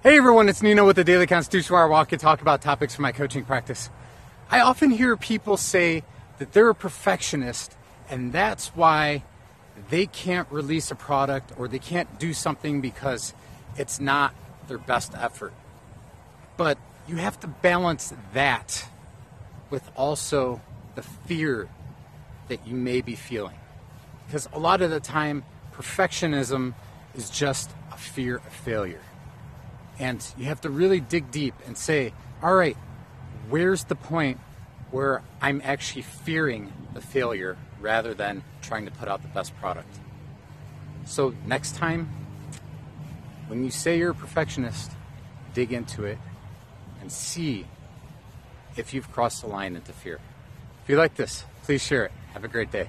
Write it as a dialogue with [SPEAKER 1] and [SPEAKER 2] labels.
[SPEAKER 1] Hey everyone, it's Nino with the Daily Constitution where I walk and talk about topics from my coaching practice. I often hear people say that they're a perfectionist and that's why they can't release a product or they can't do something because it's not their best effort. But you have to balance that with also the fear that you may be feeling. Because a lot of the time, perfectionism is just a fear of failure. And you have to really dig deep and say, all right, where's the point where I'm actually fearing the failure rather than trying to put out the best product? So, next time, when you say you're a perfectionist, dig into it and see if you've crossed the line into fear. If you like this, please share it. Have a great day.